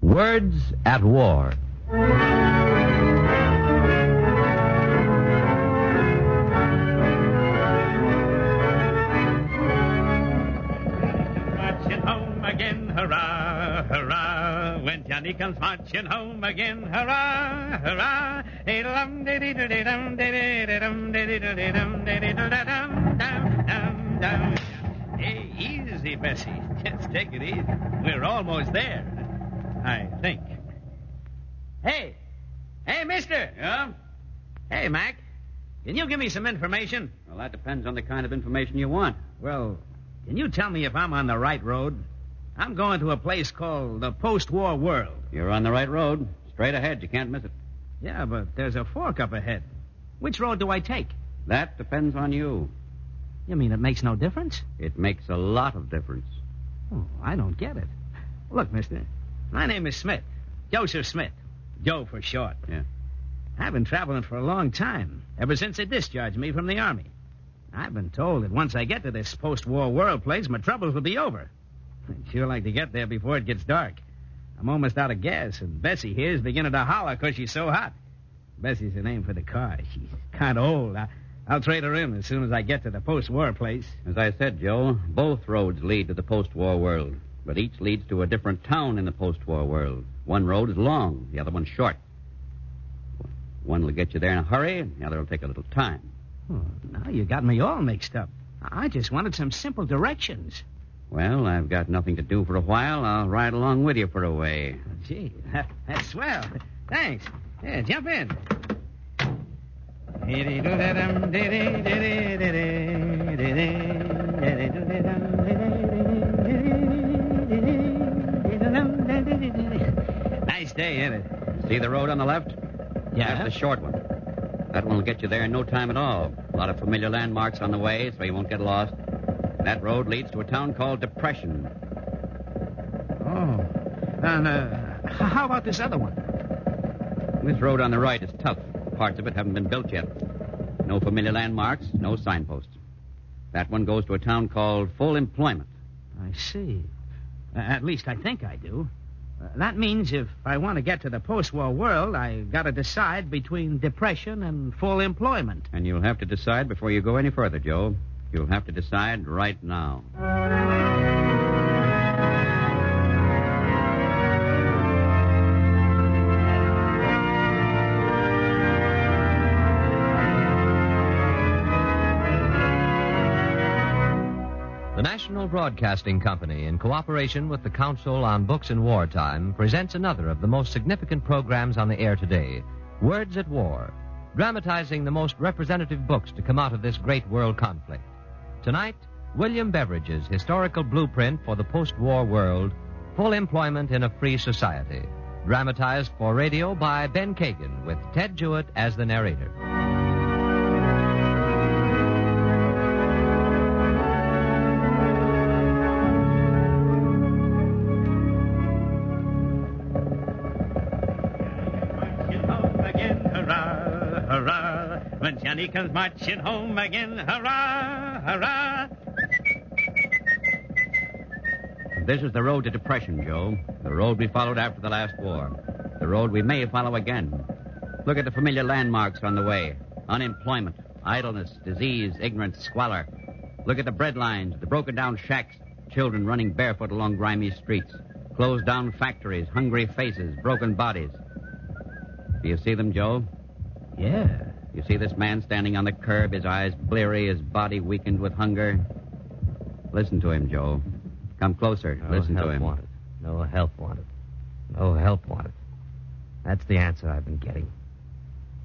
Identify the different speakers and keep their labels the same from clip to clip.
Speaker 1: Words at War.
Speaker 2: marching home again, hurrah, hurrah. When Johnny comes marching home again, hurrah, hurrah. Dee-dum, dee-dee-dee-dum, dee-dee-dee-dum, dee-dee-dee-dum, dee-dee-dee-dum, dum, dum, dum. Hey, easy, Bessie. Just take it easy. We're almost there. I think. Hey, hey, mister.
Speaker 3: Yeah?
Speaker 2: Hey, Mac. Can you give me some information?
Speaker 3: Well, that depends on the kind of information you want.
Speaker 2: Well, can you tell me if I'm on the right road? I'm going to a place called the post-war world.
Speaker 3: You're on the right road. Straight ahead. You can't miss it.
Speaker 2: Yeah, but there's a fork up ahead. Which road do I take?
Speaker 3: That depends on you.
Speaker 2: You mean it makes no difference?
Speaker 3: It makes a lot of difference.
Speaker 2: Oh, I don't get it. Look, mister, my name is Smith. Joseph Smith. Joe for short.
Speaker 3: Yeah.
Speaker 2: I've been traveling for a long time, ever since they discharged me from the Army. I've been told that once I get to this post-war world place, my troubles will be over. I'd sure like to get there before it gets dark. I'm almost out of gas, and Bessie here's beginning to holler 'cause she's so hot. Bessie's the name for the car. She's kind of old. I, I'll trade her in as soon as I get to the post-war place.
Speaker 3: As I said, Joe, both roads lead to the post-war world, but each leads to a different town in the post-war world. One road is long, the other one's short. One will get you there in a hurry, and the other will take a little time.
Speaker 2: Oh, now you got me all mixed up. I just wanted some simple directions.
Speaker 3: Well, I've got nothing to do for a while. I'll ride along with you for a way.
Speaker 2: Gee, that's swell. Thanks. Yeah, jump in. Nice day, ain't it?
Speaker 3: See the road on the left?
Speaker 2: Yeah.
Speaker 3: That's the short one. That one will get you there in no time at all. A lot of familiar landmarks on the way, so you won't get lost. That road leads to a town called Depression.
Speaker 2: Oh. And, uh, how about this other one?
Speaker 3: This road on the right is tough. Parts of it haven't been built yet. No familiar landmarks, no signposts. That one goes to a town called Full Employment.
Speaker 2: I see. Uh, at least I think I do. Uh, that means if I want to get to the post-war world, I've got to decide between depression and full employment.
Speaker 3: And you'll have to decide before you go any further, Joe. You'll have to decide right now.
Speaker 1: The National Broadcasting Company, in cooperation with the Council on Books in Wartime, presents another of the most significant programs on the air today Words at War, dramatizing the most representative books to come out of this great world conflict. Tonight, William Beveridge's historical blueprint for the post war world Full Employment in a Free Society, dramatized for radio by Ben Kagan, with Ted Jewett as the narrator.
Speaker 2: When Johnny comes marching home again, hurrah, hurrah.
Speaker 3: This is the road to depression, Joe. The road we followed after the last war. The road we may follow again. Look at the familiar landmarks on the way unemployment, idleness, disease, ignorance, squalor. Look at the bread lines, the broken down shacks, children running barefoot along grimy streets, closed down factories, hungry faces, broken bodies. Do you see them, Joe?
Speaker 2: Yeah.
Speaker 3: You see this man standing on the curb, his eyes bleary, his body weakened with hunger? Listen to him, Joe. Come closer.
Speaker 1: No
Speaker 3: Listen
Speaker 1: help
Speaker 3: to him.
Speaker 1: wanted. No help wanted. No help wanted. That's the answer I've been getting.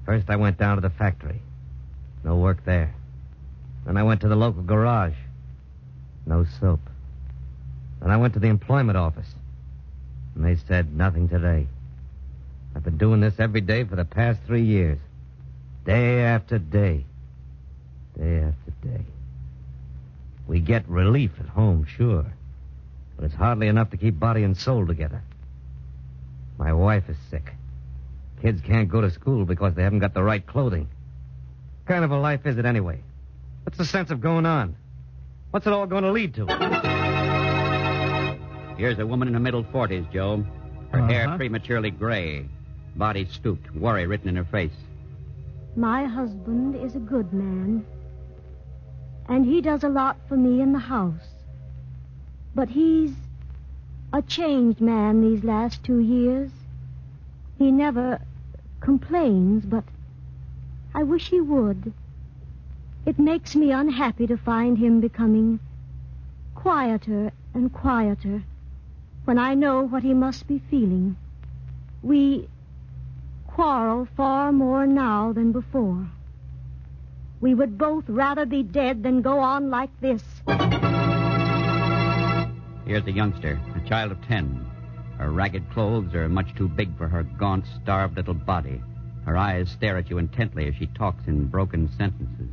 Speaker 1: First, I went down to the factory. No work there. Then I went to the local garage. No soap. Then I went to the employment office. And they said nothing today.
Speaker 4: I've been doing this every day for the past three years. Day after day. Day after day. We get relief at home, sure. But it's hardly enough to keep body and soul together. My wife is sick. Kids can't go to school because they haven't got the right clothing. What kind of a life is it anyway? What's the sense of going on? What's it all going to lead to?
Speaker 3: Here's a woman in her middle 40s, Joe. Her hair
Speaker 5: Uh-huh.
Speaker 3: prematurely gray. Body stooped, worry written in her face.
Speaker 6: My husband is a good man. And he does a lot for me in the house. But he's a changed man these last two years. He never complains, but I wish he would. It makes me unhappy to find him becoming quieter and quieter when I know what he must be feeling. We quarrel far more now than before. We would both rather be dead than go on like this.
Speaker 3: Here's a youngster, a child of ten. Her ragged clothes are much too big for her gaunt, starved little body. Her eyes stare at you intently as she talks in broken sentences.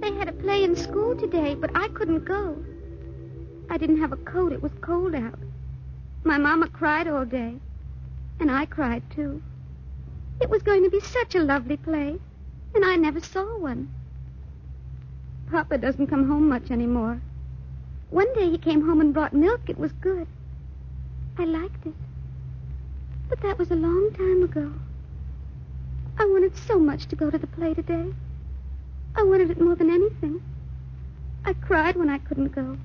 Speaker 7: They had a play in school today, but I couldn't go. I didn't have a coat. It was cold out. My mama cried all day, and I cried too. It was going to be such a lovely play, and I never saw one. Papa doesn't come home much anymore. One day he came home and brought milk. It was good. I liked it. But that was a long time ago. I wanted so much to go to the play today. I wanted it more than anything. I cried when I couldn't go.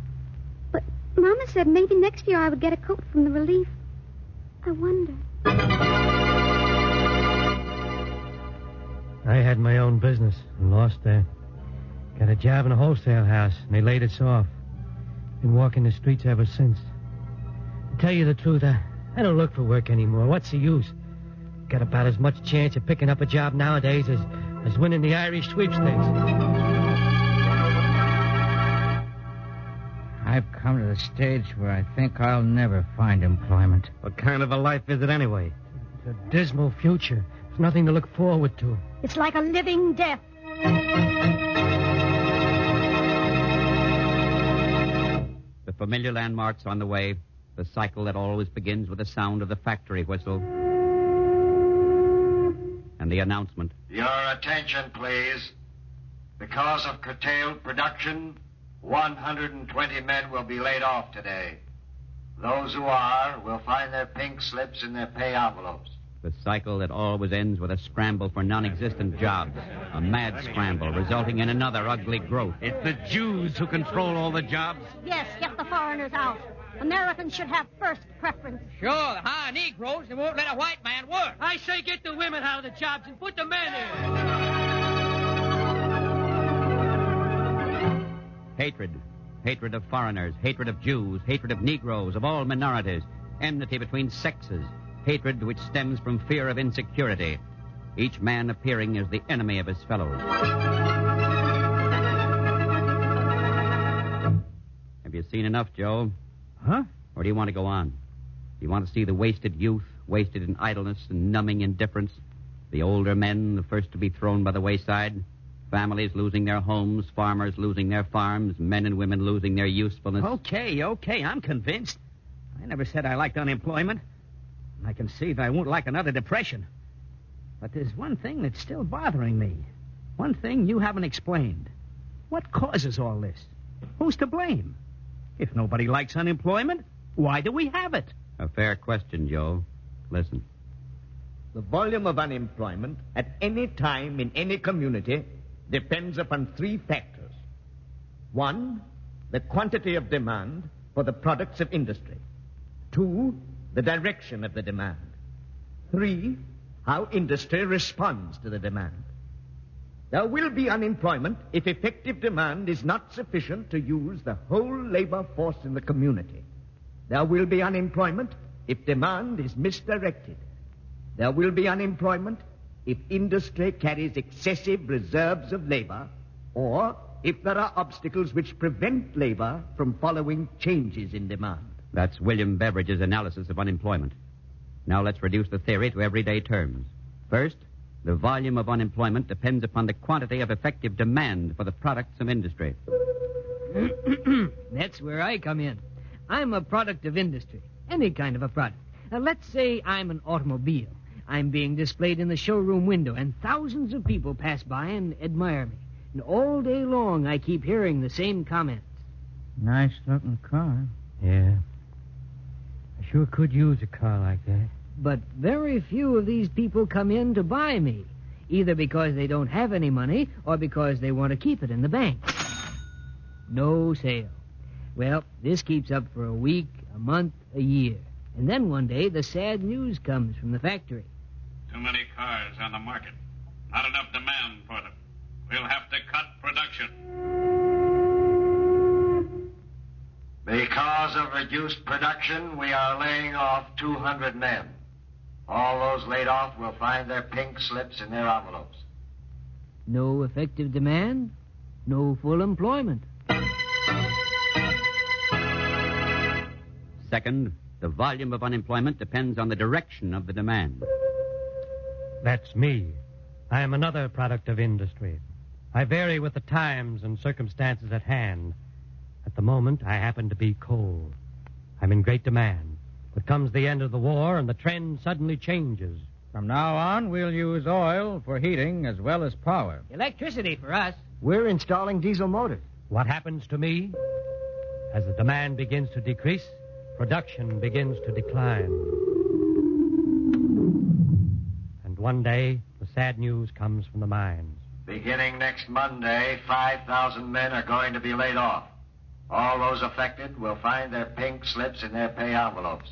Speaker 7: But Mama said maybe next year I would get a coat from the relief. I wonder.
Speaker 4: I had my own business and lost that. Got a job in a wholesale house, and they laid us off. Been walking the streets ever since. To tell you the truth, I, I don't look for work anymore. What's the use? Got about as much chance of picking up a job nowadays as, as winning the Irish sweepstakes.
Speaker 5: I've come to the stage where I think I'll never find employment.
Speaker 4: What kind of a life is it anyway? It's a dismal future. There's nothing to look forward to.
Speaker 6: It's like a living death.
Speaker 3: The familiar landmarks on the way, the cycle that always begins with the sound of the factory whistle, and the announcement.
Speaker 8: Your attention, please. Because of curtailed production, 120 men will be laid off today. Those who are will find their pink slips in their pay envelopes.
Speaker 3: The cycle that always ends with a scramble for non existent jobs. A mad scramble resulting in another ugly growth.
Speaker 2: It's the Jews who control all the jobs.
Speaker 6: Yes, get the foreigners out. Americans should have first preference.
Speaker 9: Sure, the high Negroes, they won't let a white man work. I say get the women out of the jobs and put the men in.
Speaker 3: Hatred. Hatred of foreigners, hatred of Jews, hatred of Negroes, of all minorities, enmity between sexes, hatred which stems from fear of insecurity, each man appearing as the enemy of his fellows. Have you seen enough, Joe?
Speaker 5: Huh?
Speaker 3: Or do you want to go on? Do you want to see the wasted youth, wasted in idleness and numbing indifference? The older men, the first to be thrown by the wayside? Families losing their homes, farmers losing their farms, men and women losing their usefulness?
Speaker 9: Okay, okay, I'm convinced. I never said I liked unemployment. I can see that I won't like another depression. But there's one thing that's still bothering me. One thing you haven't explained. What causes all this? Who's to blame? If nobody likes unemployment, why do we have it?
Speaker 3: A fair question, Joe. Listen.
Speaker 10: The volume of unemployment at any time in any community depends upon three factors. One, the quantity of demand for the products of industry. Two, the direction of the demand. Three, how industry responds to the demand. There will be unemployment if effective demand is not sufficient to use the whole labor force in the community. There will be unemployment if demand is misdirected. There will be unemployment if industry carries excessive reserves of labor or if there are obstacles which prevent labor from following changes in demand.
Speaker 3: That's William Beveridge's analysis of unemployment. Now let's reduce the theory to everyday terms. First, the volume of unemployment depends upon the quantity of effective demand for the products of industry.
Speaker 11: That's where I come in. I'm a product of industry, any kind of a product. Now, let's say I'm an automobile. I'm being displayed in the showroom window, and thousands of people pass by and admire me. And all day long, I keep hearing the same comments.
Speaker 5: Nice looking car.
Speaker 1: Yeah. I sure could use a car like that.
Speaker 11: But very few of these people come in to buy me, either because they don't have any money or because they want to keep it in the bank. No sale. Well, this keeps up for a week, a month, a year. And then one day the sad news comes from the factory.
Speaker 12: Too many cars on the market. Not enough demand for them. We'll have to cut production.
Speaker 8: Because of reduced production, we are laying off 200 men. All those laid off will find their pink slips in their envelopes.
Speaker 11: No effective demand, no full employment.
Speaker 3: Second, the volume of unemployment depends on the direction of the demand.
Speaker 13: That's me. I am another product of industry. I vary with the times and circumstances at hand. At the moment, I happen to be coal. I'm in great demand. But comes the end of the war, and the trend suddenly changes.
Speaker 5: From now on, we'll use oil for heating as well as power.
Speaker 11: Electricity for us.
Speaker 1: We're installing diesel motors.
Speaker 13: What happens to me? As the demand begins to decrease, production begins to decline. And one day, the sad news comes from the mines.
Speaker 8: Beginning next Monday, 5,000 men are going to be laid off. All those affected will find their pink slips in their pay envelopes.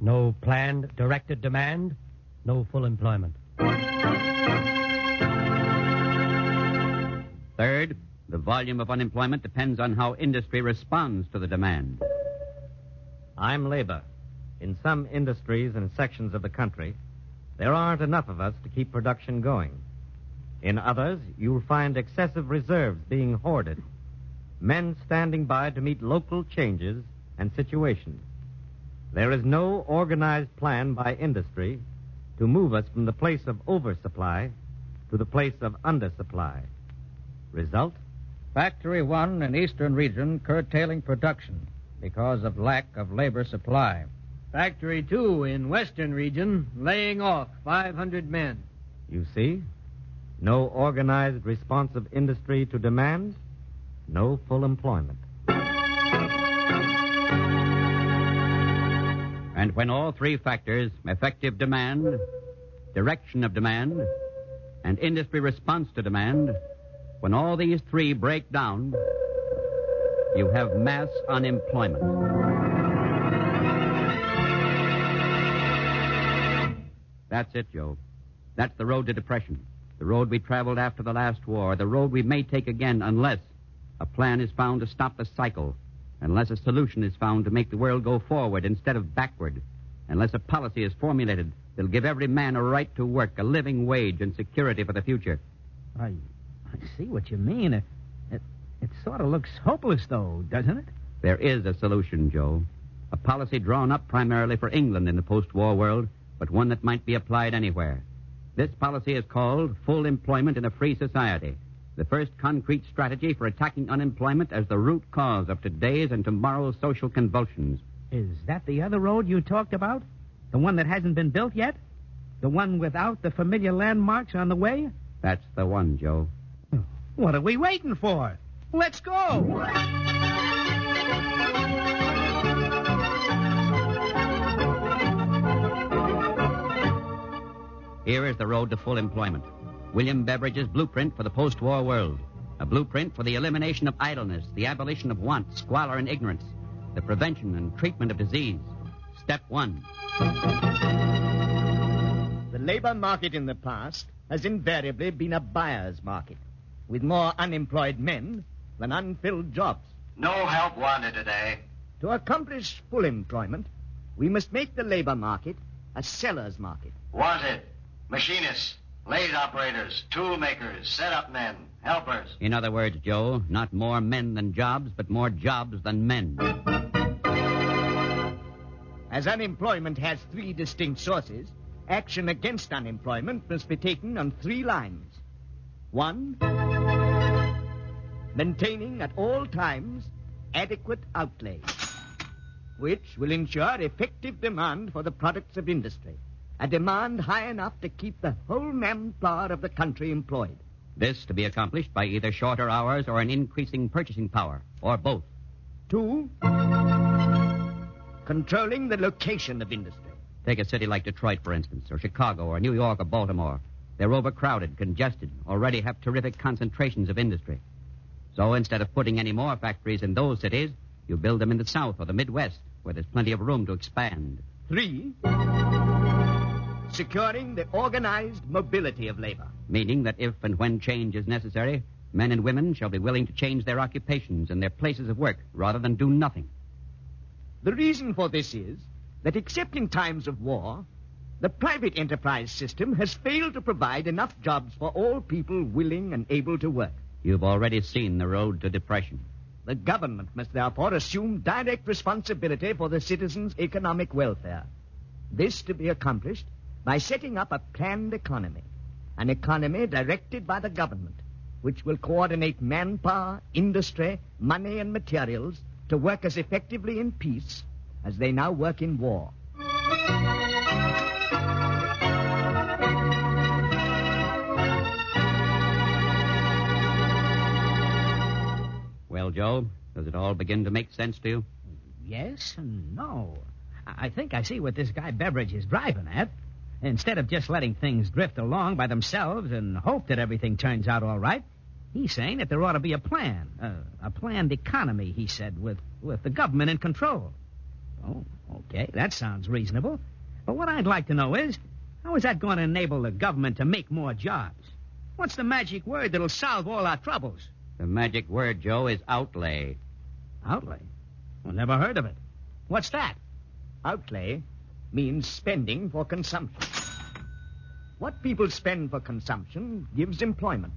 Speaker 13: No planned, directed demand, no full employment.
Speaker 3: Third, the volume of unemployment depends on how industry responds to the demand.
Speaker 1: I'm labor. In some industries and sections of the country, there aren't enough of us to keep production going. In others, you'll find excessive reserves being hoarded, men standing by to meet local changes and situations. There is no organized plan by industry to move us from the place of oversupply to the place of undersupply. Result?
Speaker 5: Factory one in eastern region curtailing production because of lack of labor supply.
Speaker 11: Factory two in western region laying off 500 men.
Speaker 1: You see? No organized responsive industry to demand, no full employment.
Speaker 3: And when all three factors, effective demand, direction of demand, and industry response to demand, when all these three break down, you have mass unemployment. That's it, Joe. That's the road to depression. The road we traveled after the last war. The road we may take again unless a plan is found to stop the cycle. Unless a solution is found to make the world go forward instead of backward. Unless a policy is formulated that'll give every man a right to work, a living wage, and security for the future.
Speaker 2: I, I see what you mean. It, it, it sort of looks hopeless, though, doesn't it?
Speaker 3: There is a solution, Joe. A policy drawn up primarily for England in the post war world, but one that might be applied anywhere. This policy is called Full Employment in a Free Society, the first concrete strategy for attacking unemployment as the root cause of today's and tomorrow's social convulsions.
Speaker 2: Is that the other road you talked about? The one that hasn't been built yet? The one without the familiar landmarks on the way?
Speaker 3: That's the one, Joe.
Speaker 2: What are we waiting for? Let's go!
Speaker 3: Here is the road to full employment. William Beveridge's blueprint for the post war world. A blueprint for the elimination of idleness, the abolition of want, squalor, and ignorance, the prevention and treatment of disease. Step one.
Speaker 10: The labor market in the past has invariably been a buyer's market, with more unemployed men than unfilled jobs.
Speaker 8: No help wanted today.
Speaker 10: To accomplish full employment, we must make the labor market a seller's market.
Speaker 8: Wanted. Machinists, lathe operators, tool makers, setup men, helpers.
Speaker 3: In other words, Joe, not more men than jobs, but more jobs than men.
Speaker 10: As unemployment has three distinct sources, action against unemployment must be taken on three lines. One, maintaining at all times adequate outlay, which will ensure effective demand for the products of industry, a demand high enough to keep the whole manpower of the country employed.
Speaker 3: This to be accomplished by either shorter hours or an increasing purchasing power, or both.
Speaker 10: Two, controlling the location of industry.
Speaker 3: Take a city like Detroit, for instance, or Chicago, or New York, or Baltimore. They're overcrowded, congested, already have terrific concentrations of industry. So instead of putting any more factories in those cities, you build them in the South or the Midwest, where there's plenty of room to expand.
Speaker 10: Three, securing the organized mobility of labor.
Speaker 3: Meaning that if and when change is necessary, men and women shall be willing to change their occupations and their places of work rather than do nothing.
Speaker 10: The reason for this is that, except in times of war, the private enterprise system has failed to provide enough jobs for all people willing and able to work.
Speaker 3: You've already seen the road to depression.
Speaker 10: The government must therefore assume direct responsibility for the citizens' economic welfare. This to be accomplished by setting up a planned economy, an economy directed by the government, which will coordinate manpower, industry, money, and materials to work as effectively in peace as they now work in war.
Speaker 3: Well, Joe, does it all begin to make sense to you?
Speaker 9: Yes and no. I I think I see what this guy Beveridge is driving at. Instead of just letting things drift along by themselves and hope that everything turns out all right, he's saying that there ought to be a plan, uh, a planned economy, he said, with, with the government in control. Oh, okay, that sounds reasonable. But what I'd like to know is, how is that going to enable the government to make more jobs? What's the magic word that'll solve all our troubles?
Speaker 3: The magic word, Joe, is outlay.
Speaker 9: Outlay? Well, never heard of it. What's that?
Speaker 10: Outlay means spending for consumption. What people spend for consumption gives employment.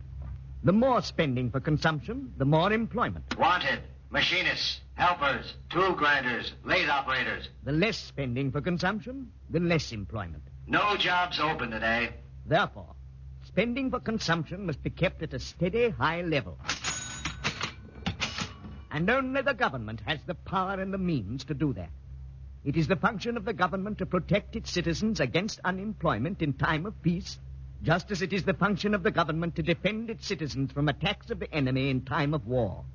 Speaker 10: The more spending for consumption, the more employment.
Speaker 8: Wanted. Machinists, helpers, tool grinders, lathe operators.
Speaker 10: The less spending for consumption, the less employment.
Speaker 8: No jobs open today.
Speaker 10: Therefore, spending for consumption must be kept at a steady, high level. And only the government has the power and the means to do that. It is the function of the government to protect its citizens against unemployment in time of peace, just as it is the function of the government to defend its citizens from attacks of the enemy in time of war.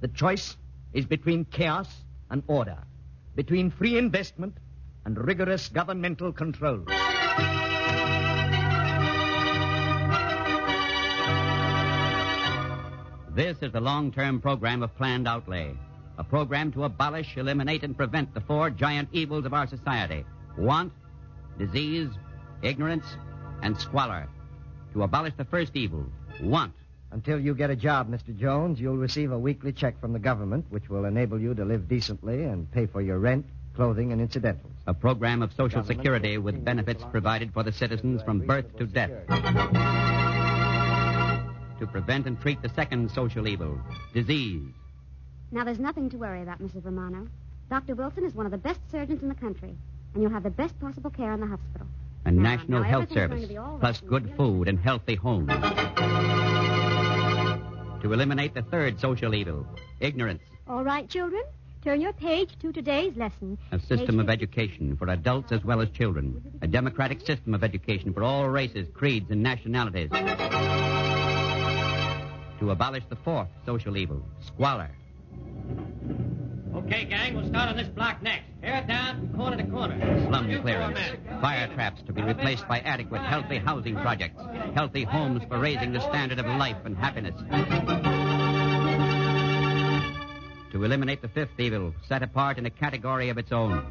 Speaker 10: The choice is between chaos and order, between free investment and rigorous governmental control.
Speaker 3: This is the long term program of planned outlay. A program to abolish, eliminate, and prevent the four giant evils of our society want, disease, ignorance, and squalor. To abolish the first evil, want.
Speaker 4: Until you get a job, Mr. Jones, you'll receive a weekly check from the government, which will enable you to live decently and pay for your rent, clothing, and incidentals.
Speaker 3: A program of Social Security with benefits provided for the citizens from birth to death. To prevent and treat the second social evil, disease.
Speaker 7: Now, there's nothing to worry about, Mrs. Romano. Dr. Wilson is one of the best surgeons in the country, and you'll have the best possible care in the hospital.
Speaker 3: A
Speaker 7: Now,
Speaker 3: national
Speaker 7: now,
Speaker 3: health service,
Speaker 7: to
Speaker 3: plus
Speaker 7: right.
Speaker 3: good food and healthy homes. To eliminate the third social evil, ignorance.
Speaker 6: All right, children. Turn your page to today's lesson.
Speaker 3: A system of education for adults as well as children. A democratic system of education for all races, creeds, and nationalities. To abolish the fourth social evil, squalor.
Speaker 5: Okay, gang, we'll start on this block next. Tear it down from corner to corner.
Speaker 3: Slum clearance. Fire traps to be replaced by adequate, healthy housing projects. Healthy homes for raising the standard of life and happiness. To eliminate the fifth evil, set apart in a category of its own.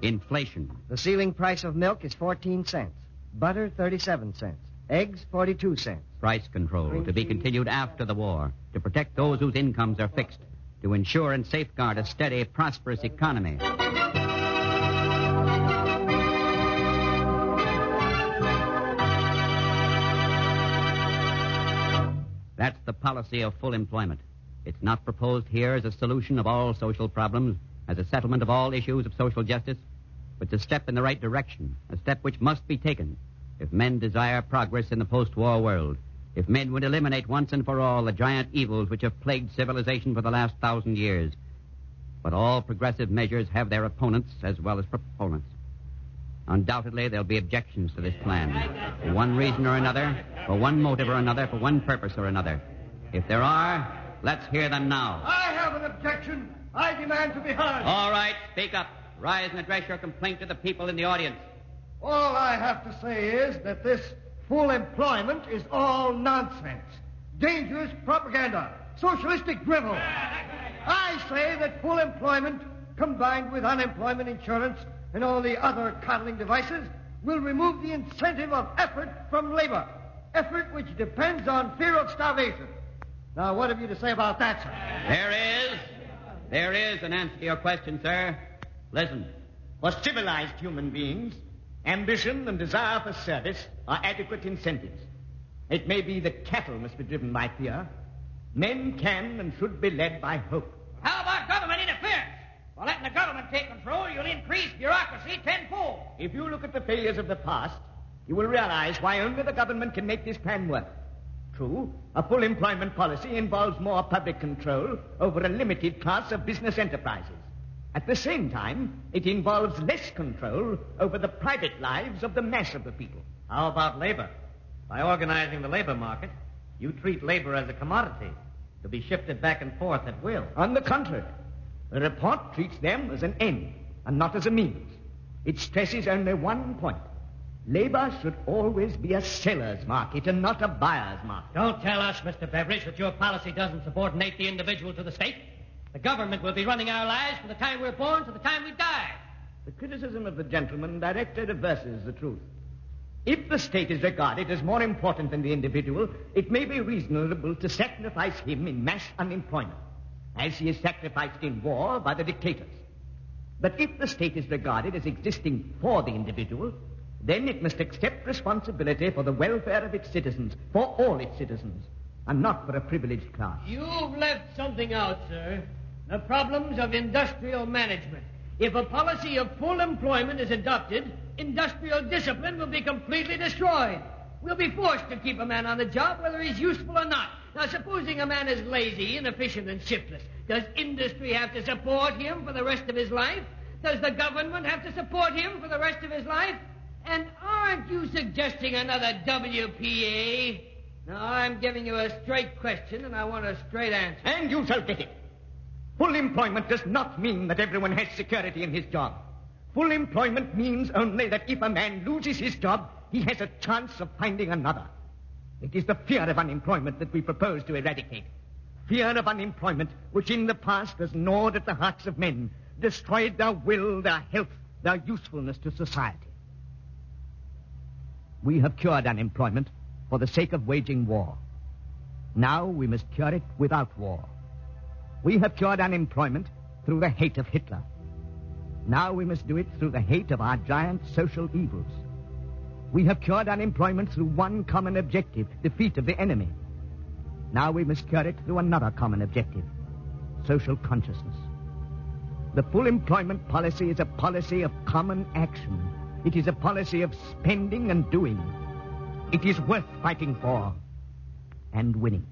Speaker 3: Inflation.
Speaker 4: The ceiling price of milk is 14 cents, butter 37 cents, eggs 42 cents.
Speaker 3: Price control to be continued after the war. To protect those whose incomes are fixed. To ensure and safeguard a steady, prosperous economy. That's the policy of full employment. It's not proposed here as a solution of all social problems, as a settlement of all issues of social justice, But it's a step in the right direction, a step which must be taken if men desire progress in the post war world, if men would eliminate once and for all the giant evils which have plagued civilization for the last thousand years. But all progressive measures have their opponents as well as proponents. Undoubtedly, there'll be objections to this plan. For one reason or another, for one motive or another, for one purpose or another. If there are, let's hear them now.
Speaker 14: I have an objection. I demand to be heard.
Speaker 3: All right, speak up. Rise and address your complaint to the people in the audience.
Speaker 14: All I have to say is that this full employment is all nonsense. Dangerous propaganda. Socialistic drivel. I say that full employment combined with unemployment insurance and all the other coddling devices will remove the incentive of effort from labor. Effort which depends on fear of starvation. Now, what have you to say about that, sir?
Speaker 3: There is. There is an answer to your question, sir. Listen.
Speaker 10: For civilized human beings, ambition and desire for service are adequate incentives. It may be that cattle must be driven by fear. Men can and should be led by hope.
Speaker 11: How about government interference? By letting the government take control, you'll increase bureaucracy tenfold.
Speaker 10: If you look at the failures of the past, you will realize why only the government can make this plan work. True, a full employment policy involves more public control over a limited class of business enterprises. At the same time, it involves less control over the private lives of the mass of the people.
Speaker 13: How about labor? By organizing the labor market, you treat labor as a commodity to be shifted back and forth at will.
Speaker 10: On the contrary, the report treats them as an end and not as a means. It stresses only one point. Labor should always be a seller's market and not a buyer's market.
Speaker 13: Don't tell us, Mr. Beveridge, that your policy doesn't subordinate the individual to the state. The government will be running our lives from the time we're born to the time we die.
Speaker 10: The criticism of the gentleman directly reverses the truth. If the state is regarded as more important than the individual, it may be reasonable to sacrifice him in mass unemployment, as he is sacrificed in war by the dictators. But if the state is regarded as existing for the individual, then it must accept responsibility for the welfare of its citizens, for all its citizens, and not for a privileged class.
Speaker 11: You've left something out, sir. The problems of industrial management. If a policy of full employment is adopted, industrial discipline will be completely destroyed. We'll be forced to keep a man on the job whether he's useful or not. Now, supposing a man is lazy, inefficient, and shiftless, does industry have to support him for the rest of his life? Does the government have to support him for the rest of his life? And aren't you suggesting another WPA? Now, I'm giving you a straight question, and I want a straight answer.
Speaker 10: And you shall get it. Full employment does not mean that everyone has security in his job. Full employment means only that if a man loses his job, he has a chance of finding another. It is the fear of unemployment that we propose to eradicate. Fear of unemployment, which in the past has gnawed at the hearts of men, destroyed their will, their health, their usefulness to society. We have cured unemployment for the sake of waging war. Now we must cure it without war. We have cured unemployment through the hate of Hitler. Now we must do it through the hate of our giant social evils. We have cured unemployment through one common objective, defeat of the enemy. Now we must cure it through another common objective, social consciousness. The full employment policy is a policy of common action. It is a policy of spending and doing. It is worth fighting for and winning.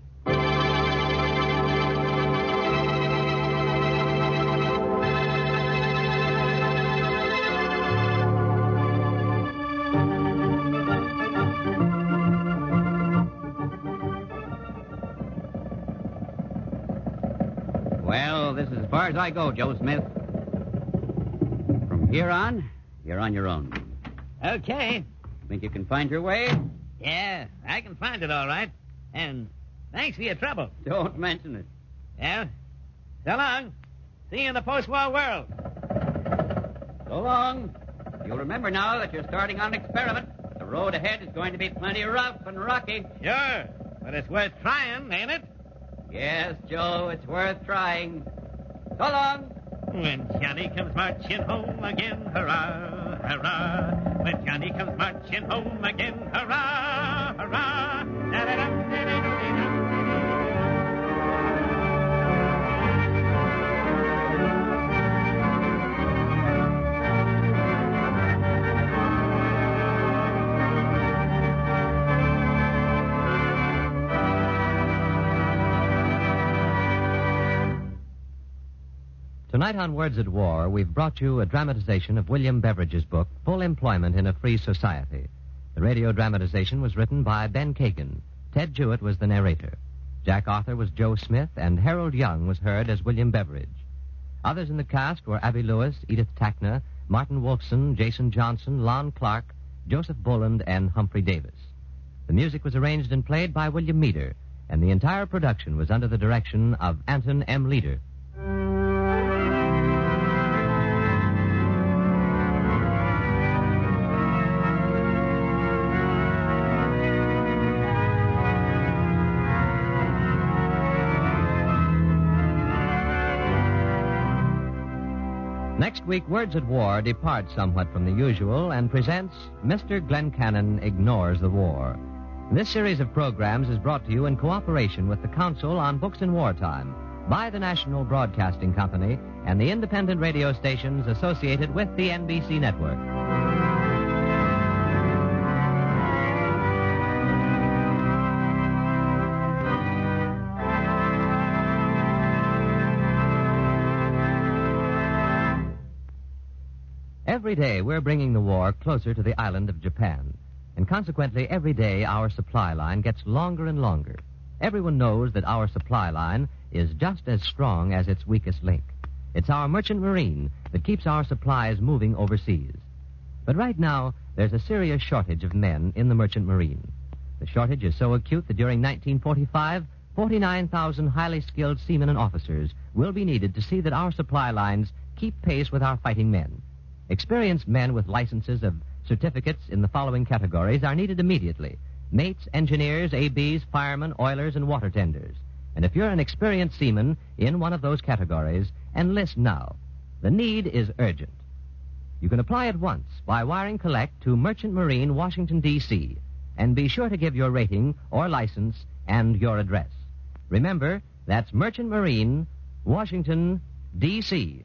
Speaker 3: I go, Joe Smith. From here on, you're on your own.
Speaker 11: Okay.
Speaker 3: Think you can find your way?
Speaker 11: Yeah, I can find it all right. And thanks for your trouble.
Speaker 3: Don't mention it.
Speaker 11: Well, so long. See you in the post-war world.
Speaker 3: So long. You'll remember now that you're starting on an experiment. The road ahead is going to be plenty rough and rocky.
Speaker 11: Sure, but it's worth trying, ain't it?
Speaker 3: Yes, Joe, it's worth trying. So long.
Speaker 2: When Johnny comes marching home again, hurrah, hurrah. When Johnny comes marching home again, hurrah, hurrah. Da-da-da-da-da-da-da.
Speaker 1: Tonight on Words at War, we've brought you a dramatization of William Beveridge's book, Full Employment in a Free Society. The radio dramatization was written by Ben Kagan. Ted Jewett was the narrator. Jack Arthur was Joe Smith, and Harold Young was heard as William Beveridge. Others in the cast were Abby Lewis, Edith Tackner, Martin Wolfson, Jason Johnson, Lon Clark, Joseph Boland, and Humphrey Davis. The music was arranged and played by William Meeder, and the entire production was under the direction of Anton M. Leader. Next week, Words at War departs somewhat from the usual and presents Mr. Glencannon Ignores the War. This series of programs is brought to you in cooperation with the Council on Books in Wartime by the National Broadcasting Company and the independent radio stations associated with the NBC network. Every day, we're bringing the war closer to the island of Japan. And consequently, every day our supply line gets longer and longer. Everyone knows that our supply line is just as strong as its weakest link. It's our merchant marine that keeps our supplies moving overseas. But right now, there's a serious shortage of men in the merchant marine. The shortage is so acute that during 1945, 49,000 highly skilled seamen and officers will be needed to see that our supply lines keep pace with our fighting men. Experienced men with licenses of certificates in the following categories are needed immediately mates, engineers, ABs, firemen, oilers, and water tenders. And if you're an experienced seaman in one of those categories, enlist now. The need is urgent. You can apply at once by wiring collect to Merchant Marine, Washington, D.C., and be sure to give your rating or license and your address. Remember, that's Merchant Marine, Washington, D.C.